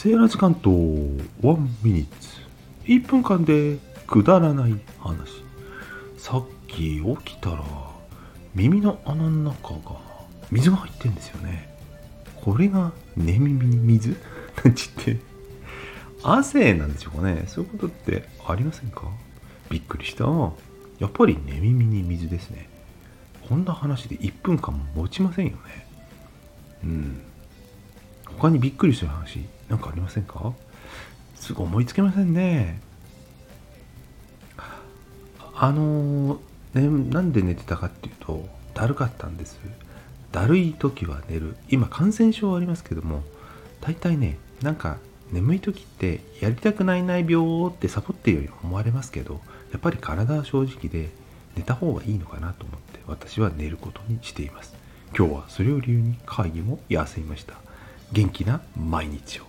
セーラー時間とワンミニッツ。1分間でくだらない話。さっき起きたら耳の穴の中が水が入ってんですよね。これが寝耳に水？なんちって。汗なんでしょうかね。そういうことってありませんか？びっくりした。やっぱり寝耳に水ですね。こんな話で1分間も持ちませんよね。うん。他にびっくりする話なんかありませんか？すぐ思いつけませんね。あのね、なんで寝てたかっていうとだるかったんです。だるい時は寝る。今感染症ありますけども大体ねなんか眠い時ってやりたくないない病ってサボってるように思われますけどやっぱり体は正直で寝た方がいいのかなと思って私は寝ることにしています。今日はそれを理由に会議も休みました。元気な毎日を。